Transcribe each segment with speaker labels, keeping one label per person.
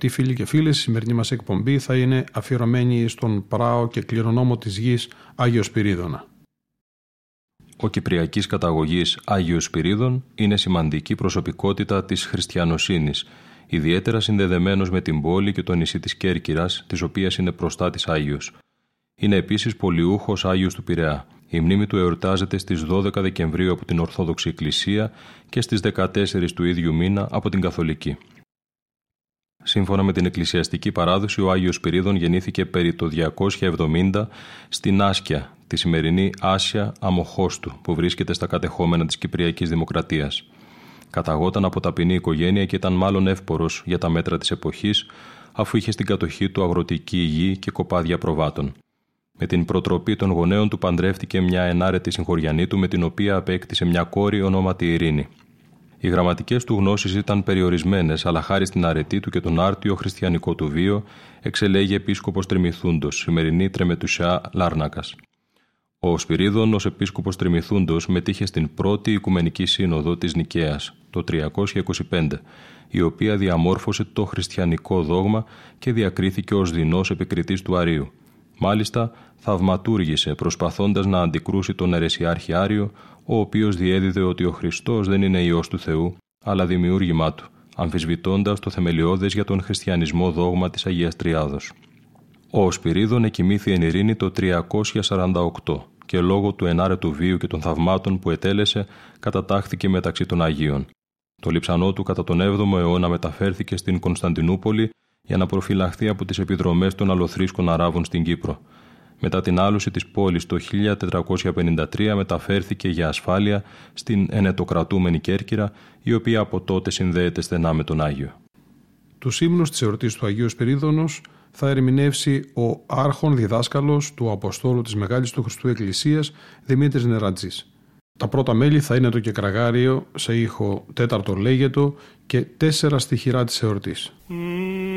Speaker 1: Αγαπητοί φίλοι και φίλες, η σημερινή μας εκπομπή θα είναι αφιερωμένη στον πράο και κληρονόμο της γης Άγιος Σπυρίδωνα.
Speaker 2: Ο Κυπριακής καταγωγής Άγιος Σπυρίδων είναι σημαντική προσωπικότητα της χριστιανοσύνης, ιδιαίτερα συνδεδεμένος με την πόλη και το νησί της Κέρκυρας, της οποίας είναι προστάτης Άγιος. Είναι επίσης πολιούχος Άγιος του Πειραιά. Η μνήμη του εορτάζεται στις 12 Δεκεμβρίου από την Ορθόδοξη Εκκλησία και στις 14 του ίδιου μήνα από την Καθολική. Σύμφωνα με την εκκλησιαστική παράδοση, ο Άγιος Σπυρίδων γεννήθηκε περί το 270 στην Άσκια, τη σημερινή Άσια Αμοχώστου, που βρίσκεται στα κατεχόμενα της Κυπριακής Δημοκρατίας. Καταγόταν από ταπεινή οικογένεια και ήταν μάλλον εύπορος για τα μέτρα της εποχής, αφού είχε στην κατοχή του αγροτική γη και κοπάδια προβάτων. Με την προτροπή των γονέων του παντρεύτηκε μια ενάρετη συγχωριανή του, με την οποία απέκτησε μια κόρη ονόματι Ειρήνη. Οι γραμματικές του γνώσεις ήταν περιορισμένες, αλλά χάρη στην αρετή του και τον άρτιο χριστιανικό του βίο, εξελέγει επίσκοπος Τριμηθούντος, σημερινή Τρεμετουσιά Λάρνακας. Ο Σπυρίδων ως επίσκοπος Τριμηθούντος μετήχε στην πρώτη Οικουμενική Σύνοδο της Νικαίας το 325, η οποία διαμόρφωσε το χριστιανικό δόγμα και διακρίθηκε ως δεινός επικριτής του Αρίου. Μάλιστα, θαυματούργησε προσπαθώντας να αντικρούσει τον αιρεσιάρχη Άριο, ο οποίος διέδιδε ότι ο Χριστός δεν είναι Υιός του Θεού, αλλά δημιούργημά του, αμφισβητώντας το θεμελιώδες για τον χριστιανισμό δόγμα της Αγίας Τριάδος. Ο Σπυρίδων εκοιμήθη εν ειρήνη το 348 και λόγω του ενάρετου βίου και των θαυμάτων που ετέλεσε κατατάχθηκε μεταξύ των Αγίων. Το λειψανό του κατά τον 7ο αιώνα μεταφέρθηκε στην Κωνσταντινούπολη για να προφυλαχθεί από τις επιδρομές των αλοθρίσκων Αράβων στην Κύπρο. Μετά την άλωση της πόλης το 1453 μεταφέρθηκε για ασφάλεια στην ενετοκρατούμενη Κέρκυρα, η οποία από τότε συνδέεται στενά με τον Άγιο.
Speaker 1: Τους ύμνους της εορτής του Αγίου Σπυρίδωνος θα ερμηνεύσει ο άρχον διδάσκαλος του Αποστόλου της Μεγάλης του Χριστού Εκκλησίας Δημήτρης Νερατζής. Τα πρώτα μέλη θα είναι το κεκραγάριο σε ήχο τέταρτο λέγετο και τέσσερα στοιχειρά της εορτής.
Speaker 3: θυσία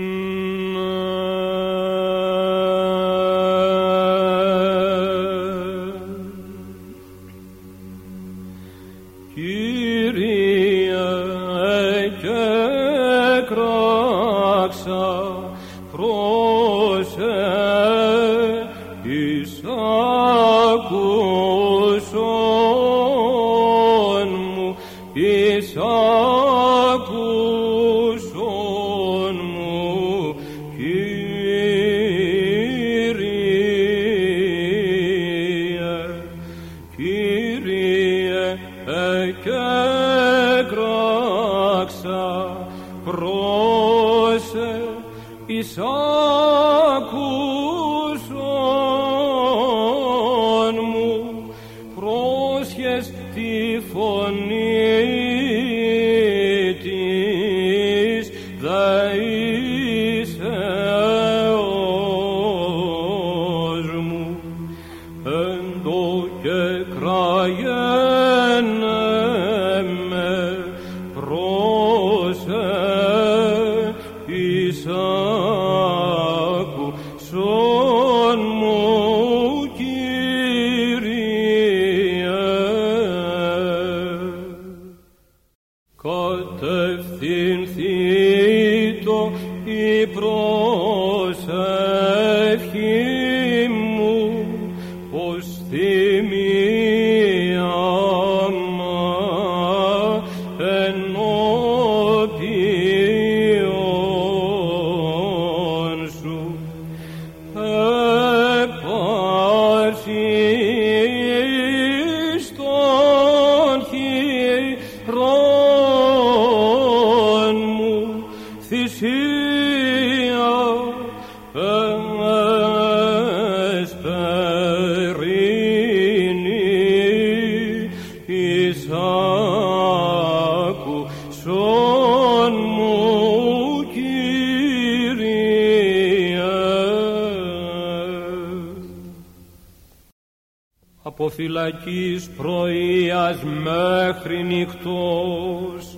Speaker 3: φυλακής πρωίας μέχρι νυχτός,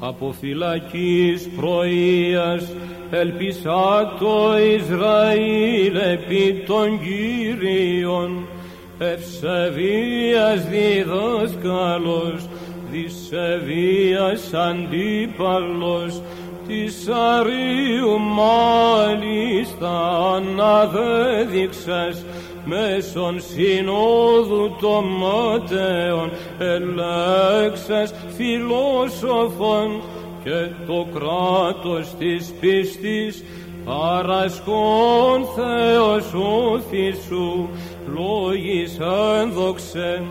Speaker 3: από φυλακής πρωίας ελπίσα το Ισραήλ επί των Κύριων, ευσεβίας διδάσκαλος, δισεβίας αντίπαλος, της Αρίου μάλιστα αναδέδειξας μέσον συνόδου των ματέων ελέξας φιλόσοφων και το κράτος της πίστης παρασκόν Θεός σου λόγης ένδοξεν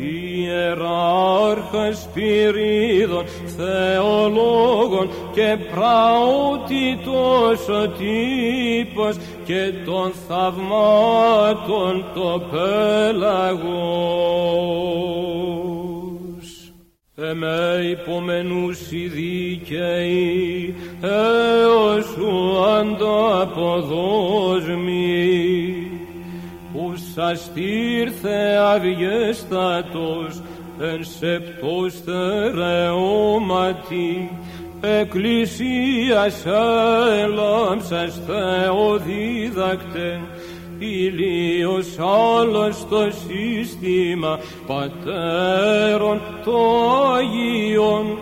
Speaker 3: ιεράρχας Σπυρίδων, θεολόγων και πραότητος ο τύπος και των θαυμάτων το πέλαγος. Εμέ υπομενούς οι δίκαιοι έως σου ανταποδόσμοι που σας τήρθε αυγέστατος εν σεπτός θερεώματι εκκλησίας έλαμψας Θεοδίδακτε ηλίος άλλος το σύστημα πατέρων το Αγίων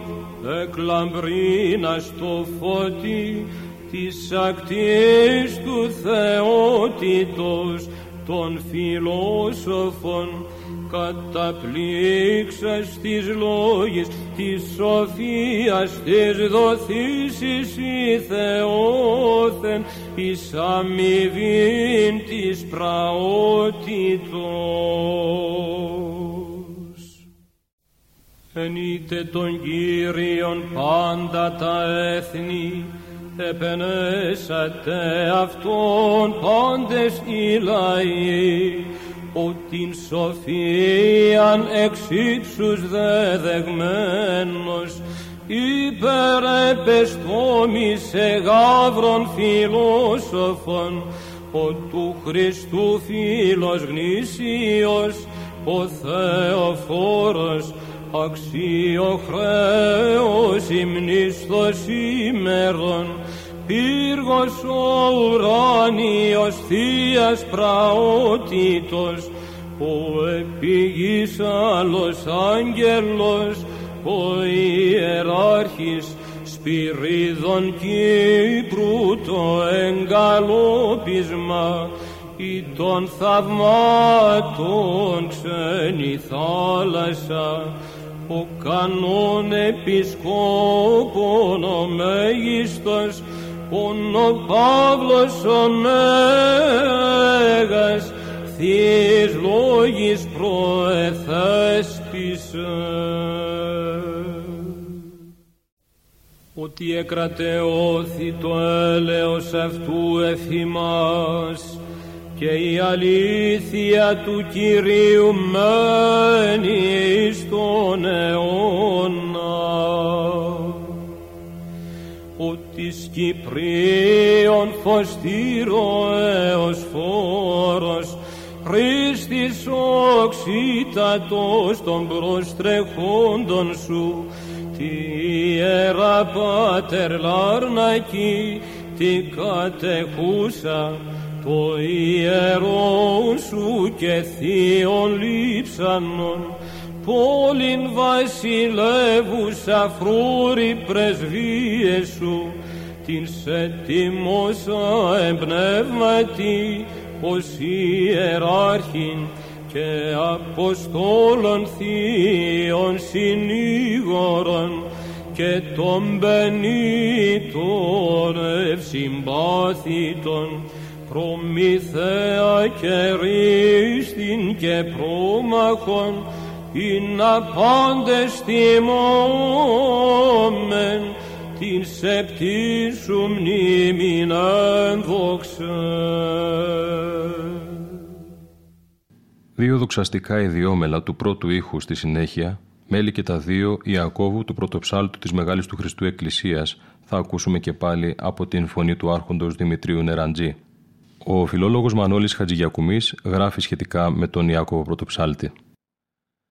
Speaker 3: εκλαμπρίνας το φώτι της ακτής του Θεότητος των φιλόσοφων καταπλήξας της λόγης της σοφίας της δοθήσης η Θεόθεν εις αμοιβήν της πραότητος. Ενείτε τον Κύριον πάντα τα έθνη επενέσατε αυτόν πάντες οι λαοί, ο την σοφίαν εξ ύψους δεδεγμένος, σε γάβρον φιλόσοφων, ο του Χριστού φίλος γνήσιος, ο Θεοφόρος, αξιοχρέος υμνίστος ημέρων, πύργος ο ουράνιος θείας πραότητος, ο επίγης άλλος άγγελος, ο ιεράρχης Σπυρίδων Κύπρου το εγκαλόπισμα, ή των θαυμάτων ξένη θάλασσα, ο κανόν επισκόπων ο μέγιστος, ο Παύλος ο Μέγας, θείες λόγης προεθέστησε. Ότι έκρατεώθη το έλεος αυτού εφημάς, και η αλήθεια του Κυρίου μένει στον αιώνα. Ότι Κυπρίων φωστήρο έως φόρος Χριστής οξύτατος των προστρεχόντων σου τη Ιερά Πάτερ Λάρνακη την κατεχούσα το ιερός σου και θείον λείψανον πόλην βασιλεύουσα φρούρη πρεσβείες σου την σε τιμώσα εμπνεύματι ως ιεράρχην και αποστόλων θείων συνήγορων και των πενήτων ευσυμπάθητων προμηθέα και ρίστην και πρόμαχον να πάντες τιμόμεν την σεπτή σου μνήμην
Speaker 2: Δύο δοξαστικά ιδιόμελα του πρώτου ήχου στη συνέχεια, μέλη και τα δύο Ιακώβου του πρωτοψάλτου της Μεγάλης του Χριστού Εκκλησίας, θα ακούσουμε και πάλι από την φωνή του Άρχοντος Δημητρίου Νεραντζή. Ο φιλόλογος Μανώλης Χατζηγιακουμής γράφει σχετικά με τον Ιάκωβο Πρωτοψάλτη.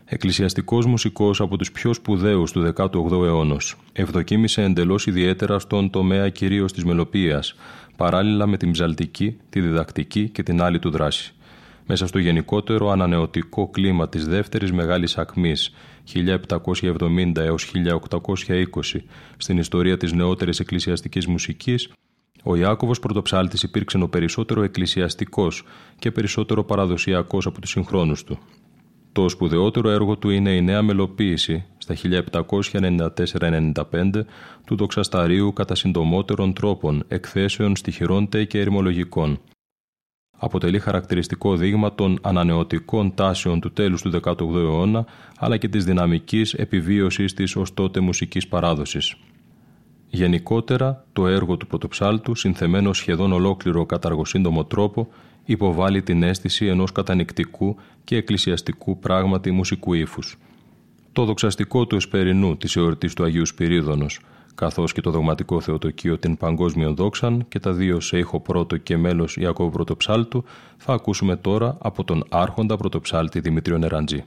Speaker 2: Εκκλησιαστικός μουσικός από τους πιο σπουδαίους του 18ου αιώνος, ευδοκίμησε εντελώς ιδιαίτερα στον τομέα κυρίως της μελοποίησης, παράλληλα με την ψαλτική, τη διδακτική και την άλλη του δράση. Μέσα στο γενικότερο ανανεωτικό κλίμα της δεύτερης μεγάλης ακμής 1770 έως 1820 στην ιστορία της νεότερης εκκλησιαστικής μουσικής, ο Ιάκωβος Πρωτοψάλτης υπήρξε ο περισσότερο εκκλησιαστικός και περισσότερο παραδοσιακός από τους συγχρόνους του. Το σπουδαιότερο έργο του είναι η νέα μελοποίηση στα 1794-95 του δοξασταρίου κατά συντομότερων τρόπων, εκθέσεων στοιχειρών και ερημολογικών. Αποτελεί χαρακτηριστικό δείγμα των ανανεωτικών τάσεων του τέλους του 18ου αιώνα, αλλά και της δυναμικής επιβίωσης της ως τότε μουσικής παράδοσης. Γενικότερα, το έργο του πρωτοψάλτου, συνθεμένο σχεδόν ολόκληρο κατά αργοσύντομο τρόπο, υποβάλλει την αίσθηση ενός κατανικτικού και εκκλησιαστικού πράγματι μουσικού ύφους. Το δοξαστικό του εσπερινού της εορτής του Αγίου Σπυρίδωνος, καθώς και το δογματικό θεοτοκείο την Παγκόσμιο Δόξαν και τα δύο σε ήχο πρώτο και μέλος Ιακώβου Πρωτοψάλτου, θα ακούσουμε τώρα από τον άρχοντα πρωτοψάλτη Δημητρίο Νεραντζή.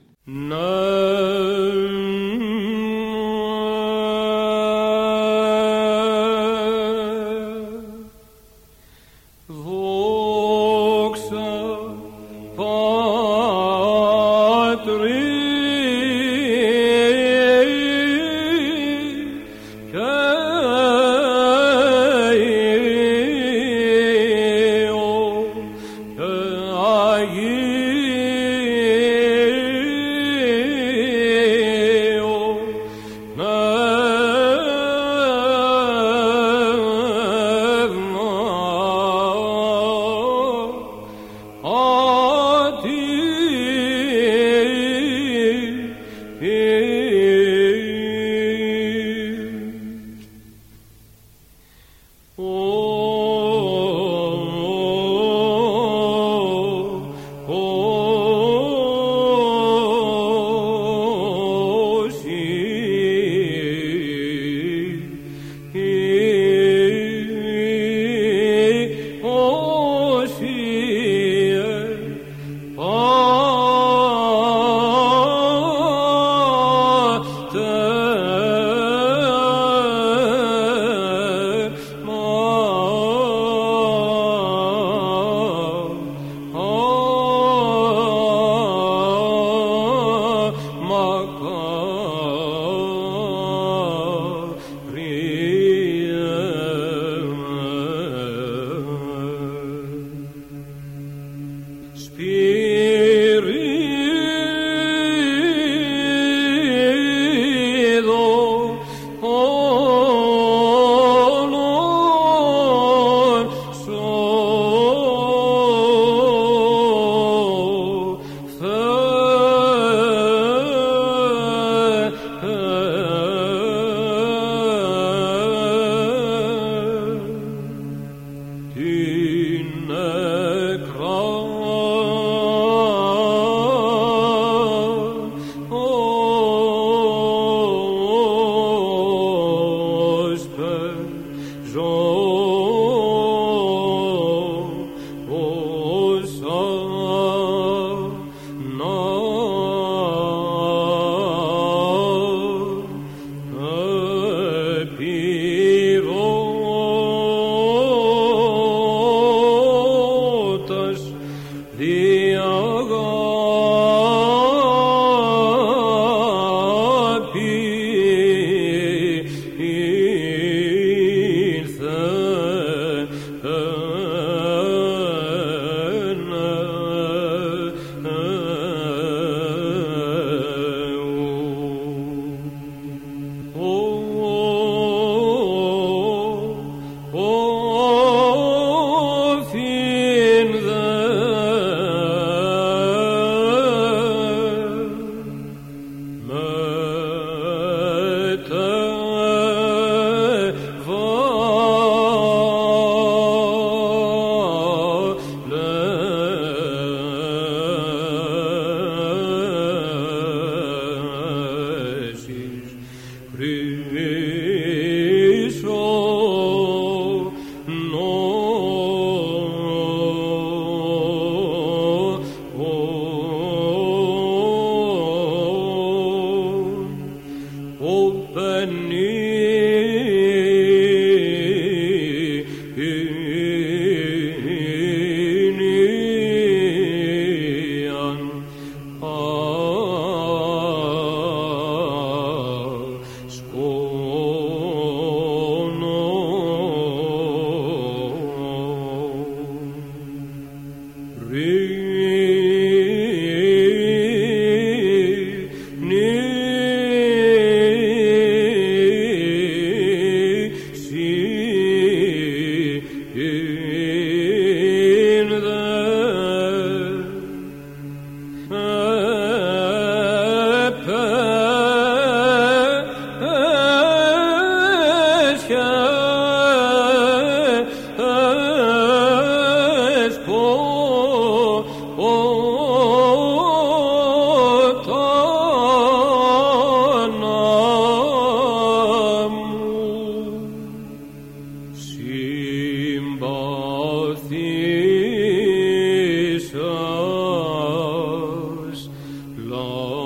Speaker 3: long.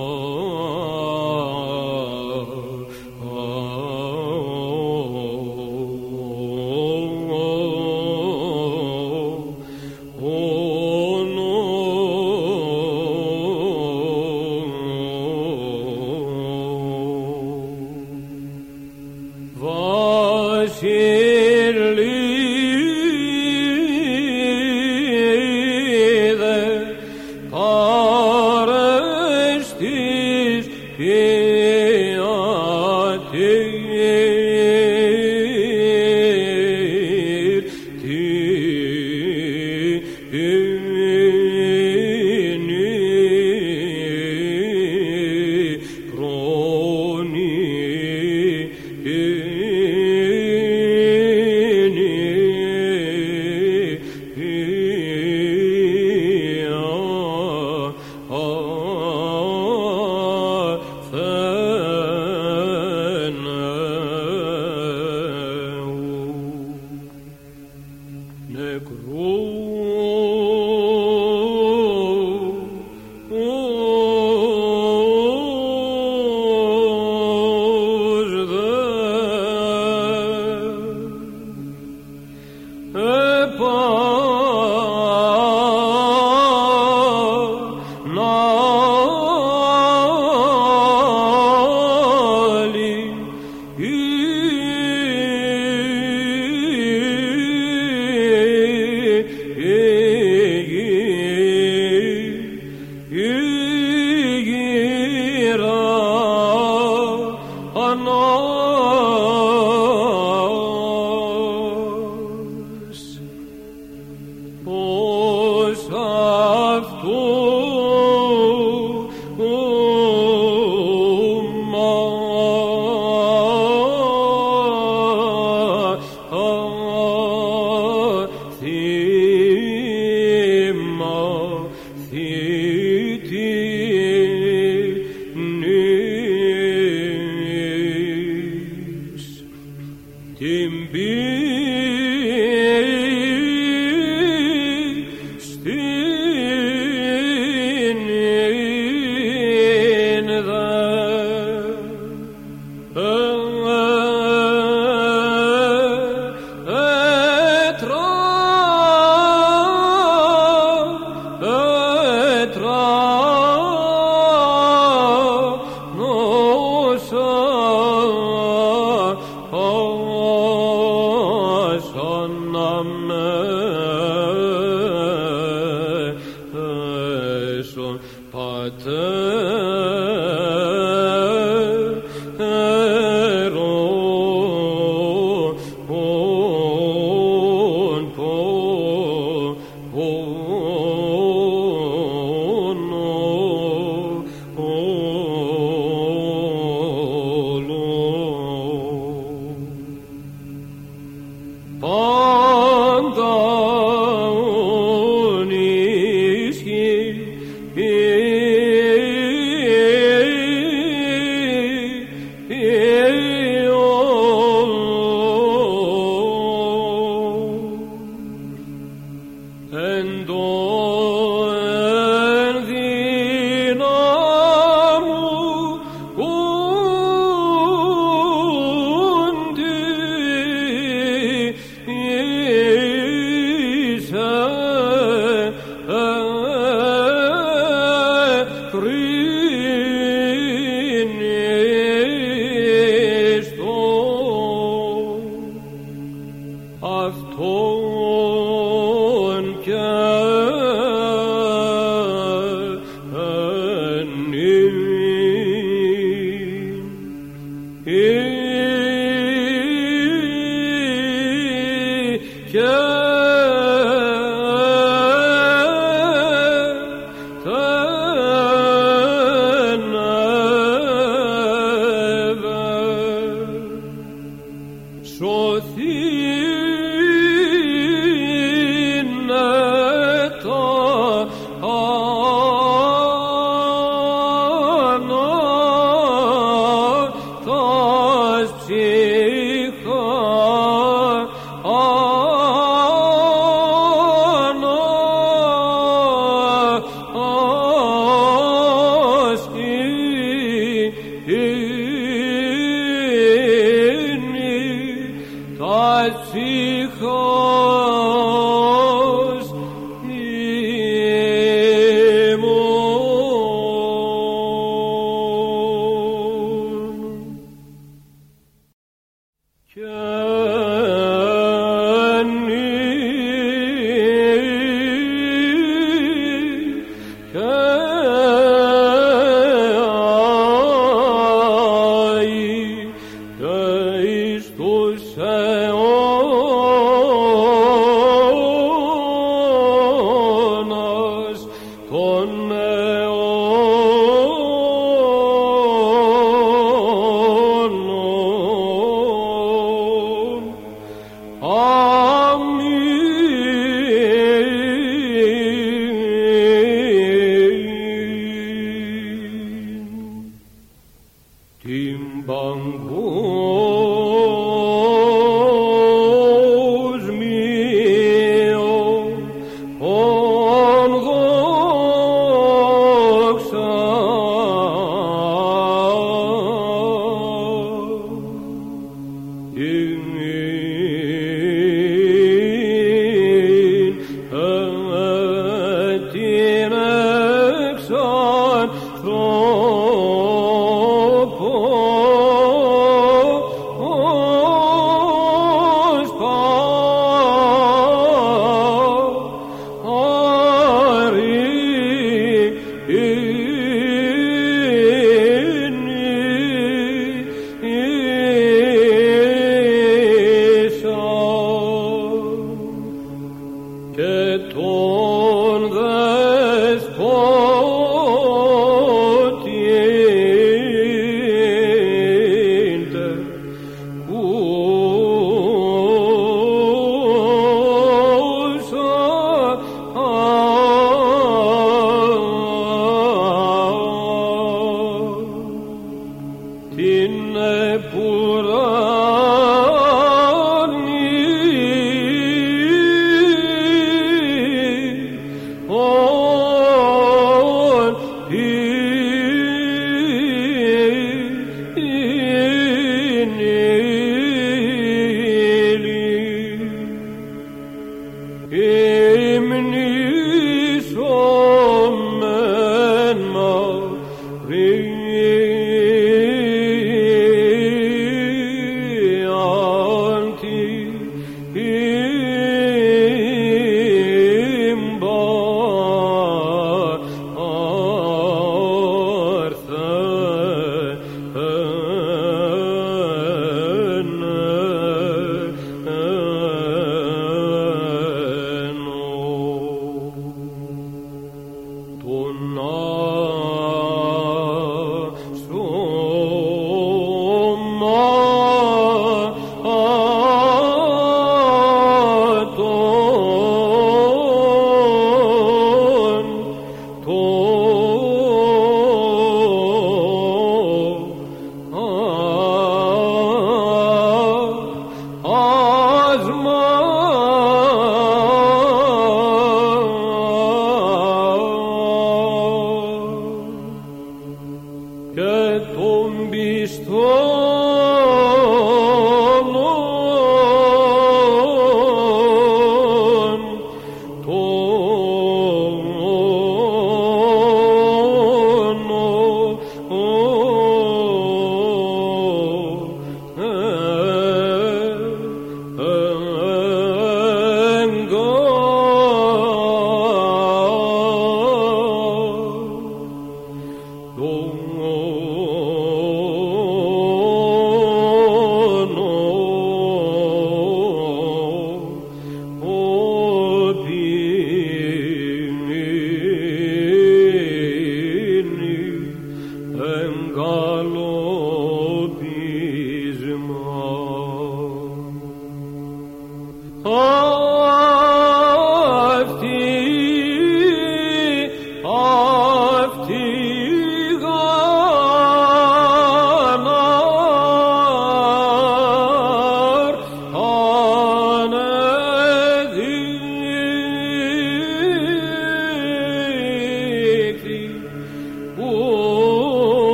Speaker 3: chão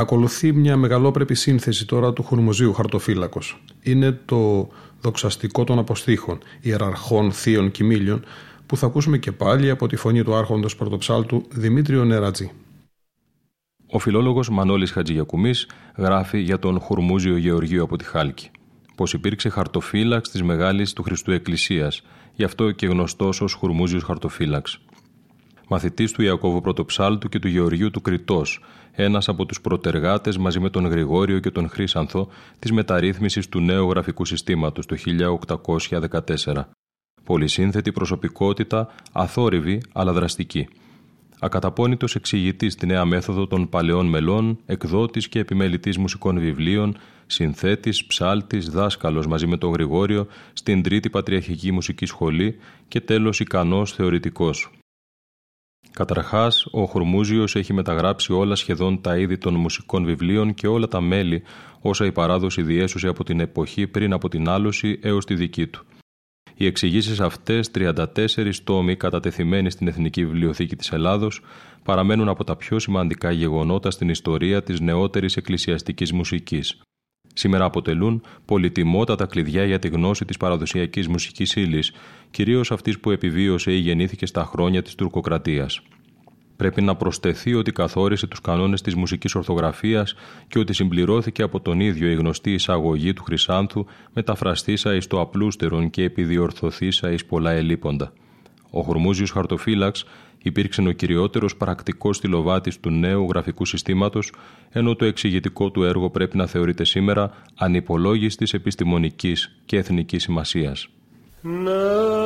Speaker 3: ακολουθεί μια μεγαλόπρεπη σύνθεση τώρα του χουρμουζίου χαρτοφύλακος. Είναι το δοξαστικό των αποστήχων, ιεραρχών, θείων, κοιμήλιων, που θα ακούσουμε και πάλι από τη φωνή του άρχοντος πρωτοψάλτου Δημήτριο Νερατζή.
Speaker 2: Ο φιλόλογος Μανώλης Χατζηγιακουμής γράφει για τον Χουρμούζιο Γεωργίου από τη Χάλκη, πως υπήρξε χαρτοφύλαξ της Μεγάλης του Χριστού Εκκλησίας, γι' αυτό και γνωστός ως Χουρμούζιος Χαρτοφύλαξ. Μαθητής του Ιακώβου Πρωτοψάλτου και του Γεωργίου του Κριτός, ένας από τους προτεργάτες μαζί με τον Γρηγόριο και τον Χρήσανθο της μεταρρύθμισης του νέου γραφικού συστήματος το 1814. Πολυσύνθετη προσωπικότητα, αθόρυβη αλλά δραστική. Ακαταπώνητος εξηγητής στη νέα μέθοδο των παλαιών μελών, εκδότης και επιμελητής μουσικών βιβλίων, συνθέτης, ψάλτης, δάσκαλος μαζί με τον Γρηγόριο στην Τρίτη Πατριαρχική Μουσική Σχολή και τέλος ικανός θεωρητικός. Καταρχάς, ο Χουρμούζιος έχει μεταγράψει όλα σχεδόν τα είδη των μουσικών βιβλίων και όλα τα μέλη όσα η παράδοση διέσωσε από την εποχή πριν από την άλωση έως τη δική του. Οι εξηγήσεις αυτές, 34 τόμοι κατατεθειμένοι στην Εθνική Βιβλιοθήκη της Ελλάδος, παραμένουν από τα πιο σημαντικά γεγονότα στην ιστορία της νεότερης εκκλησιαστικής μουσικής. Σήμερα αποτελούν πολυτιμότατα κλειδιά για τη γνώση της παραδοσιακής μουσικής ύλης, κυρίως αυτής που επιβίωσε ή γεννήθηκε στα χρόνια της τουρκοκρατίας. Πρέπει να προσθεθεί ότι καθόρισε τους κανόνες της μουσικής ορθογραφίας και ότι συμπληρώθηκε από τον ίδιο η γνωστή εισαγωγή του Χρυσάνθου, μεταφραστήσα εις το απλούστερον και επιδιορθωθήσα εις πολλά ελίποντα. Ο Χορμούζιος Χαρτοφύλαξ υπήρξε ο κυριότερος πρακτικός στυλοβάτης του νέου γραφικού συστήματος, ενώ το εξηγητικό του έργο πρέπει να θεωρείται σήμερα ανυπολόγιστης επιστημονικής και εθνικής σημασίας. Ναι.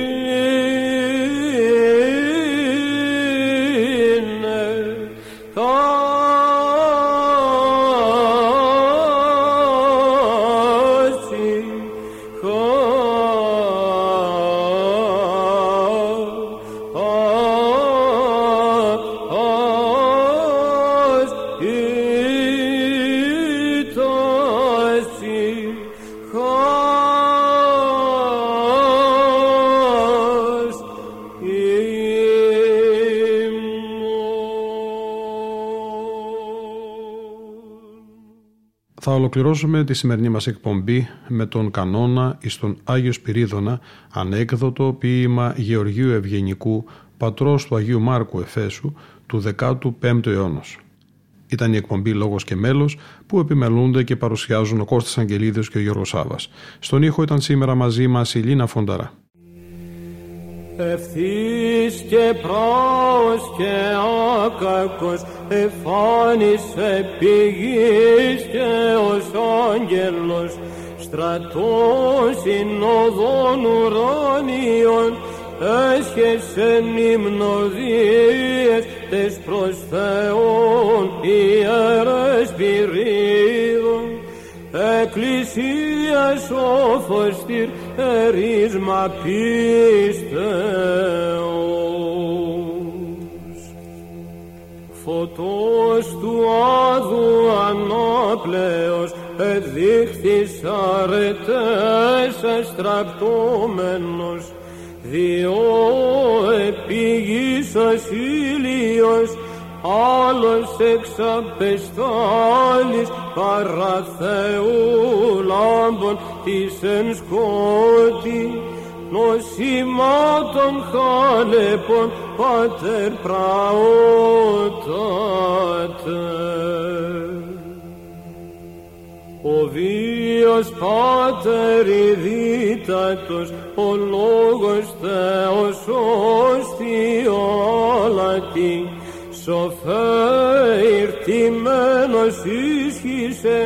Speaker 1: Yeah. Ολοκληρώσουμε τη σημερινή μας εκπομπή με τον κανόνα εις τον Άγιος Σπυρίδωνα, ανέκδοτο ποίημα Γεωργίου Ευγενικού, πατρός του Αγίου Μάρκου Εφέσου, του 15ου αιώνα. Ήταν η εκπομπή Λόγος και Μέλος που επιμελούνται και παρουσιάζουν ο Κώστας Αγγελίδης και ο Γιώργος Σάβας. Στον ήχο ήταν σήμερα μαζί μας η Λίνα Φονταρά.
Speaker 3: Ευθύς και πράος και άκακος εφάνισε πηγής και ως άγγελος στρατός συνοδών ουράνιων έσχεσεν υμνοδίες τες προς Θεόν ιερές πυρίδων. Εκκλησίας όφωστηρ ερίσμα πίστεως. Φωτός του άδου ανάπλεος εδείχθης αρετές εστραπτώμενος διό επίγης ασύλιος άλλος εξαπεστάλης παρά Θεού λάμπων της εν σκότη νοσημάτων χάλεπων πάτερ πραότατε. Ο βίος πάτερ ιδίτατος, ο λόγος Θεός οστιόλατη, σοφέ ηρτημένος ίσχυσε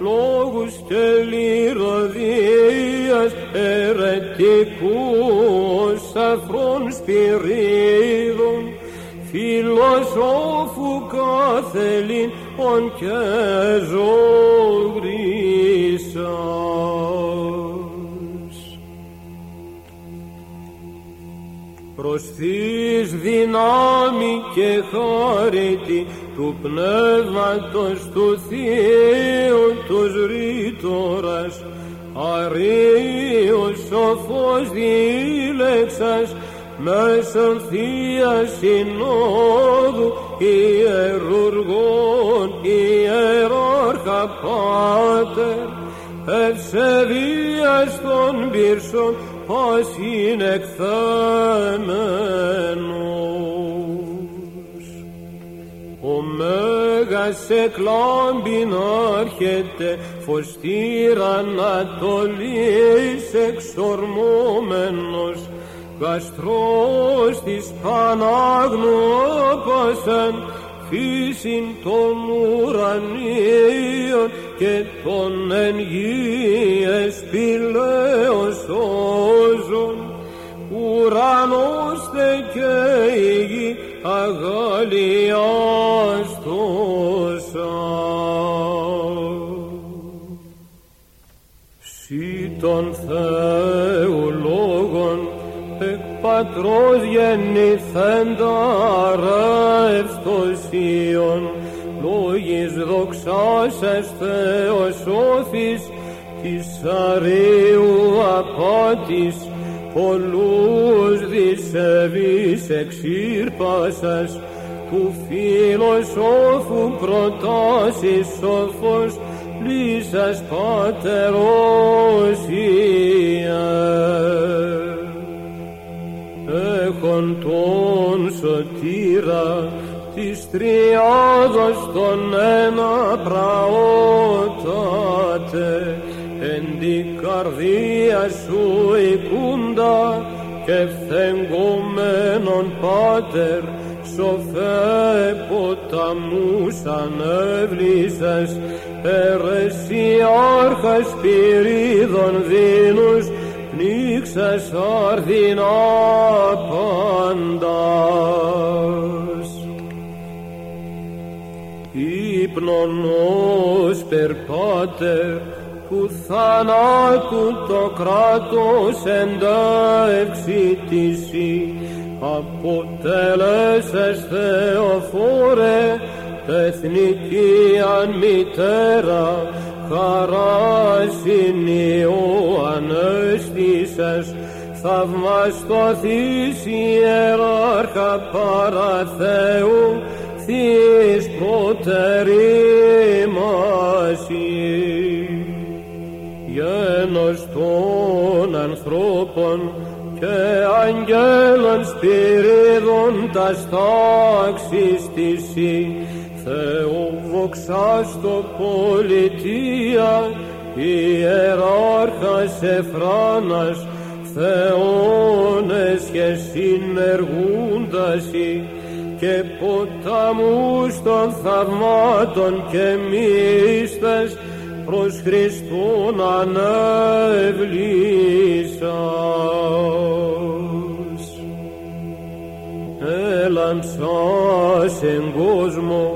Speaker 3: λόγους και λυρωδίας ερετικούς αφρών σπυρίδων φιλοσόφου καθελήν ον και ζωγρίσας. Προς της δυνάμει και χάρητη του πνεύματος του Θείου τους ρήτορας. Αρίος σοφός διήλεξας μέσω Θείας Συνόδου ιερουργών ιεράρχα Πάτερ. Ευσεβίας των πυρσών ως είναι εκθέμενος. Ο Μέγας εκλάμπην άρχεται φωστήρ Ανατολής εξορμόμενος γαστρός της Πανάγνου όπασαν φύσιν των ουρανίων και των εν γης εσπηλαίος όζων ουρανός τε και η γη αγαλιάστοσα. Σύ των Θεού λόγων εκ πατρός γεννηθέντα ρευστοσίων λόγης δοξάσας Θεός όθης της αρίου απάτης πολλούς δισεβείς εξήρπασας του φιλοσόφου προτάσεις σοφός λύσας πατερόσια έχον τον σωτήρα της τριάδος τον ένα πραότατε εν την καρδία σου οικούντα και φθεγγωμένον πάτερ σοφέ ποταμούς ανέβλησες ερεσιάρχας πυρίδων δίνους πνίξας αρδινά πάντας. Ύπνον ως περπάτερ που θανάτου το κράτος εντεύξει τύση αποτέλεσες Θεοφόρε εθνική αν μητέρα χαράς ο ανέστησες θαυμαστοθείς ιεράρχα παρά Θεού θείς προτερή μας γένος των ανθρώπων και αγγέλων σπυρίδων τας στάξεις της Θεοβοξάστο πολιτεία ιεράρχας Εφράνας θεώνες και συνεργούντασι και ποταμούς των θαυμάτων και μίστες προς Χριστόν ανέβλησας. Έλαμψας εν κόσμο,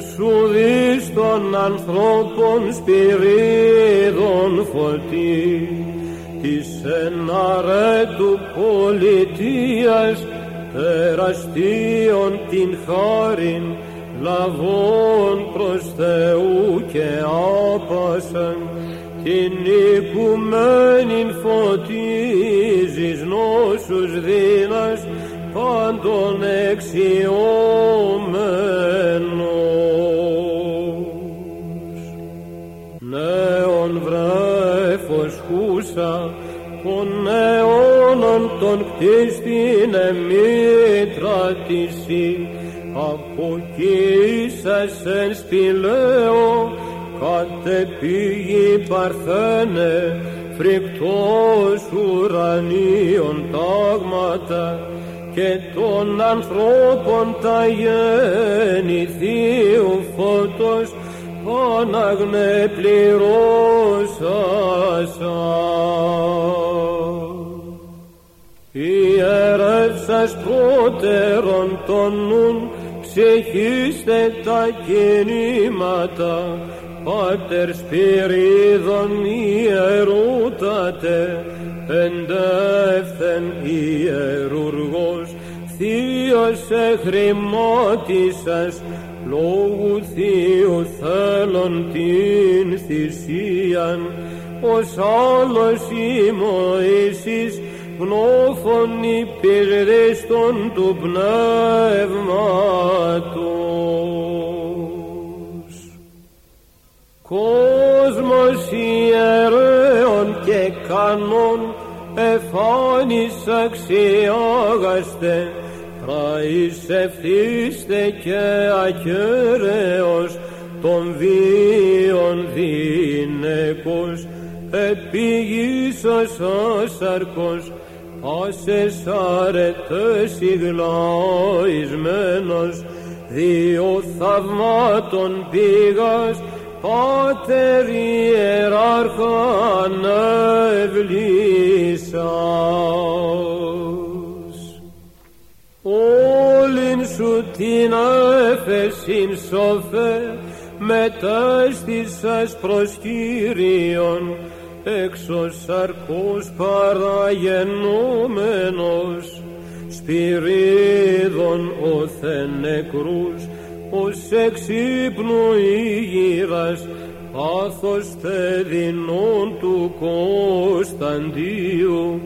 Speaker 3: σου δεις των ανθρώπων σπυρίδων φωτί, της εναρέτου πολιτείας τεραστίων την χάριν λαβών προς Θεού και άπασαν την οικουμένην φωτίζεις νόσους δίνας πάντων εξιόμενος. Αιώνων των κτίστην εμίτρα της αποκοίσασεν σπηλαίο κατεπήγει παρθένε φρικτός ουρανίων τάγματα και των ανθρώπων τα γέννη Θείου φώτος πάναγνε πληρώσασα. Ιερεύσας πρώτερον των νουν ψυχήστε τα κινήματα. Πάτερ Σπυρίδων ιερούτατε εντεύθεν ιερουργός Θείος εχρημάτισας λόγου Θείου θέλων την θυσίαν. Ως άλλος η Μωυσής γνώφων υπηρεστών του πνεύματος. Κόσμος ιερέων και κανόν εφάνης αξιάγαστε πραεισευθείστε και ακεραίος των βίων δίνεκος επίγησος ο σαρκός άσες αρετές ηγλαϊσμένος δύο θαυμάτων πήγας Πάτερ ιεράρχα ανεβλήσας. Όλην σου την έφεσιν σοφέ μετέστησας προς Κύριον έξω σαρκός παραγενόμενος σπυρίδων οθεν νεκρούς ως εξύπνου ήγηρας πάθος θεδινών του Κωνσταντίου.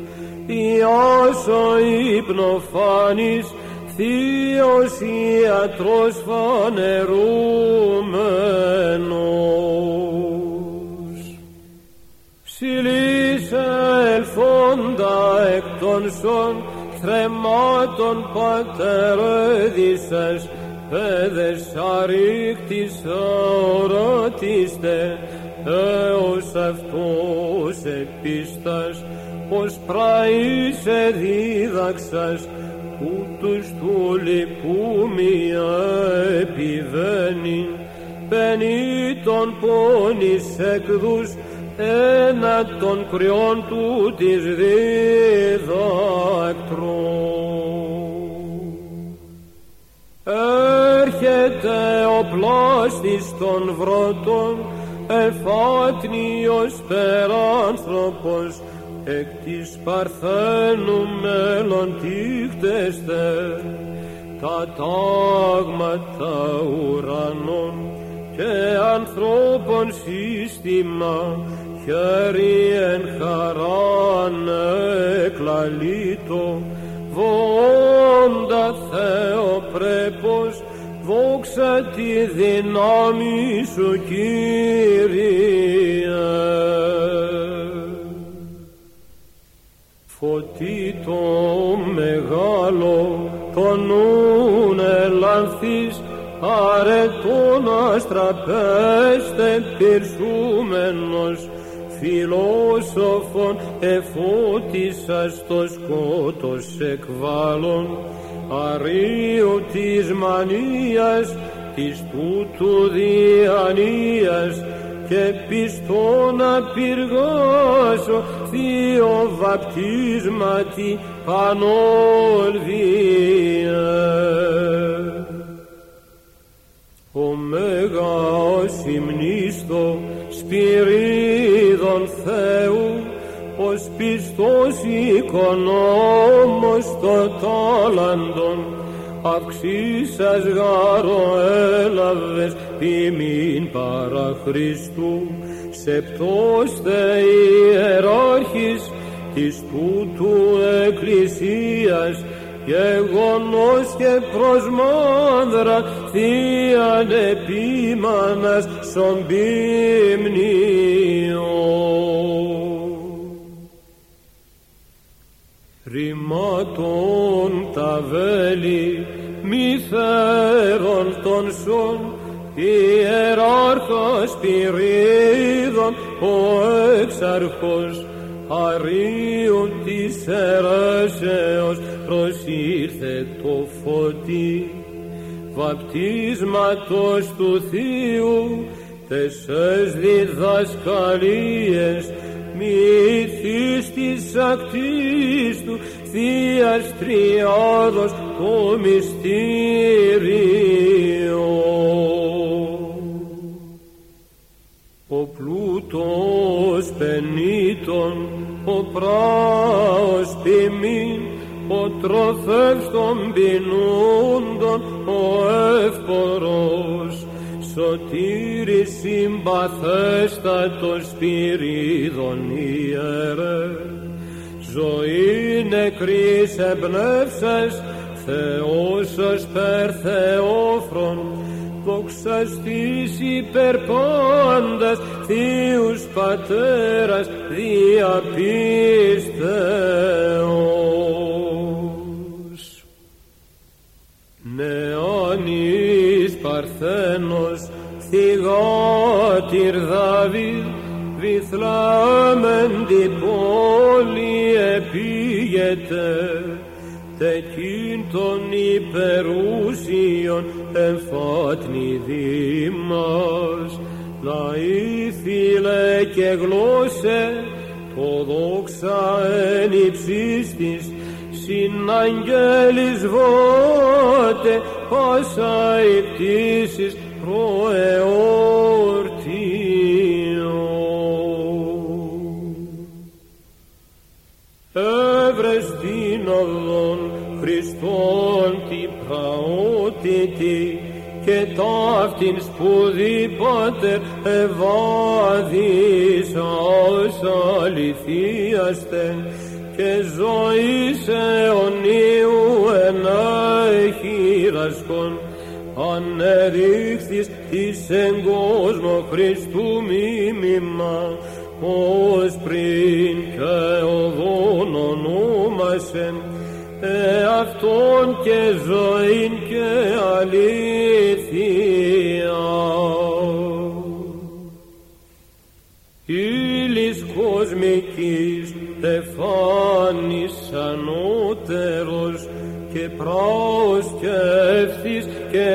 Speaker 3: Υιός ο ύπνοφάνης Θείος ιατρός φανερούμενος Ψηλήσε ελφόντα εκ των σών θρεμάτων πατερέδισες παιδες αρρήκτης ορατήστε έως αυτός επίστας πως πραήσε δίδαξας ούτως του λυπού μία επιβαίνει μπαίνει τον πόνης εκδούς ένα των κρυών του της δίδακτρου. Έρχεται ο πλάστης των βρότων εφάτνιος περάνθρωπος εκ της Παρθένου μελλοντίχτεστε τα τάγματα ουρανών και ανθρώπων σύστημα χέρι εν χαράν εκλαλείτο βόντα Θεοπρέπος δόξα μέσα τη δύναμη σου Κύριε. Φωτί το μεγάλο το νουν ελανθείς αρετών αστραπέστε πυρσούμενος φιλόσοφον εφώτισα στο σκότος εκβάλλον αρίου της μανίας της τούτου διανοίας και πιστό να πυργάσω θείο βαπτίσματι πανόλβια. Ο Μέγας υμνίστο σπυρίδων Θεού ως πιστός οικονόμος το τάλαντον αυξήσας γάρο έλαβες τιμήν παρά Χριστού σεπτός θε ιεράρχης της τούτου εκκλησίας γεγονός και προσμάνδρα θείαν επίμανας σομπίμνιο. Ρημάτων τα βέλη μη φέρον των σων ιεράρχος πυρίδων ο εξαρχός αρίου της αιρέσεως προσήλθε το φωτί βαπτίσματος του Θείου τεσσές διδασκαλίες μύθις της ακτής του Θείας Τριάδος το μυστήριο. Ο πλούτος πενήτων, ο πράος ποιμήν, ο τροφεύς των πεινούντων, ο εύπορος, σωτήρης συμπαθέστατος σπυρίδων ιερέ, ζωή νεκρής εμπνεύσας, Θεός ως περ Θεόφρον, δοξαστής υπερπάντας, Θείους Πατέρας διαπίστεως. Παρθένος, θυγάτηρ Δαβίδ, βυθλάμεν την πόλη επίγεται, τεκείν των υπερούσιων εμφάτνη δήμας, λαοί φίλε και γλώσσε, το δόξα εν υψής της, συναγγέλης βότε, πάσα οι πτήσεις προεόρτιο. Εύρες την οδόν Χριστόν την πραότητη και ταύτην σπουδή Πάτερ ευάδισσα ως αληθίαστε και ζωής αιωνίου ενέχειρασκον ανεδείχθης της εν κόσμο Χριστού μίμημα ως πριν και οδόν ονόμασεν εαυτόν και ζωήν και αλήθεια. Ήλις κοσμικής εφάνης ανώτερος και πράος και ευθύς και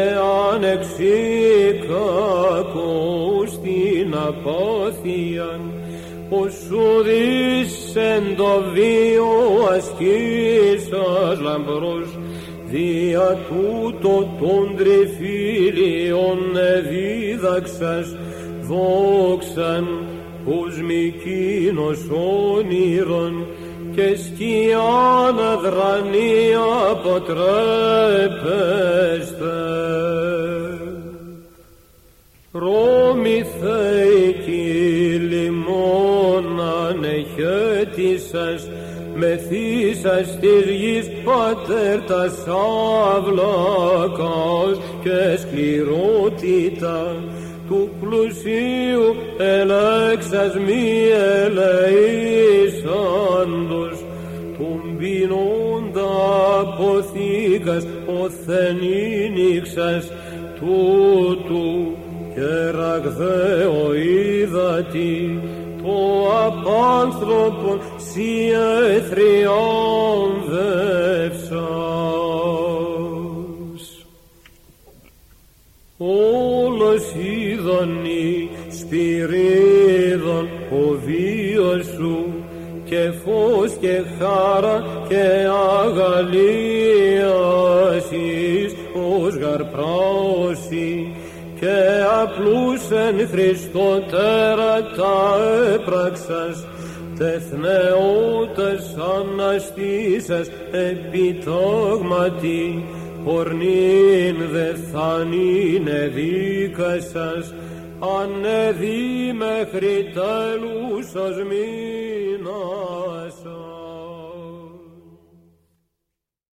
Speaker 3: ανεξίκακος την απάθειαν οσου δίσεν το βίο ασκήσας λαμπρός δια τούτο των τριφύλιων εδίδαξας δόξαν κοσμικίνος όνειρον και σκιάν αδρανή αποτρέπεστε. Ρώμη θεϊκή λιμόν ανεχέτησας μεθύσας της γης πατέρ τα σαυλακάς και σκληρότητα του πλουσίου ελέξας μη ελεήσαντος τους πεινούντα αποθήκας οθεν ήνιξας τούτου και ραγδαίο είδατη το απάνθρωπον σι εθριόμβευσας. Όλος είδονι σπυρίδων ο βίος σου και φως και χάρα και αγαλίασης ως γαρπράωση και απλούς εν Χριστώ τέρατα έπραξας τεθνεώτας αναστήσας επιτόγματι πορνήν δε θανίνε δίκασας ανεδεί μέχρι τέλους ως μήνασα.